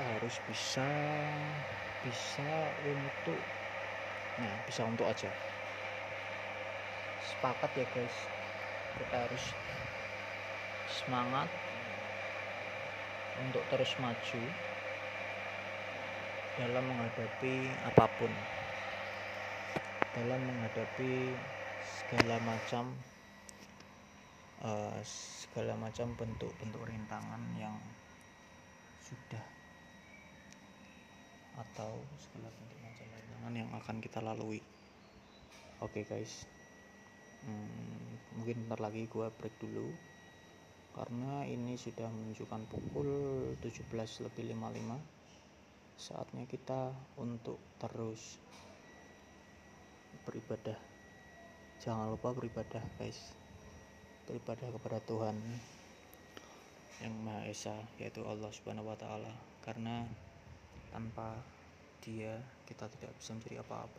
harus bisa bisa untuk nah bisa untuk aja. Sepakat ya guys. Kita harus semangat untuk terus maju dalam menghadapi apa pun. Dalam menghadapi segala macam uh, segala macam bentuk-bentuk rintangan yang sudah atau segala bentuk macam rintangan yang akan kita lalui. Oke okay, guys. Hmm, mungkin bentar lagi gua break dulu. Karena ini sudah menunjukkan pukul 17 lebih 55 saatnya kita untuk terus beribadah. Jangan lupa beribadah guys. Beribadah kepada Tuhan yang Maha Esa yaitu Allah Subhanahu wa taala. Karena tanpa dia kita tidak bisa menjadi apa-apa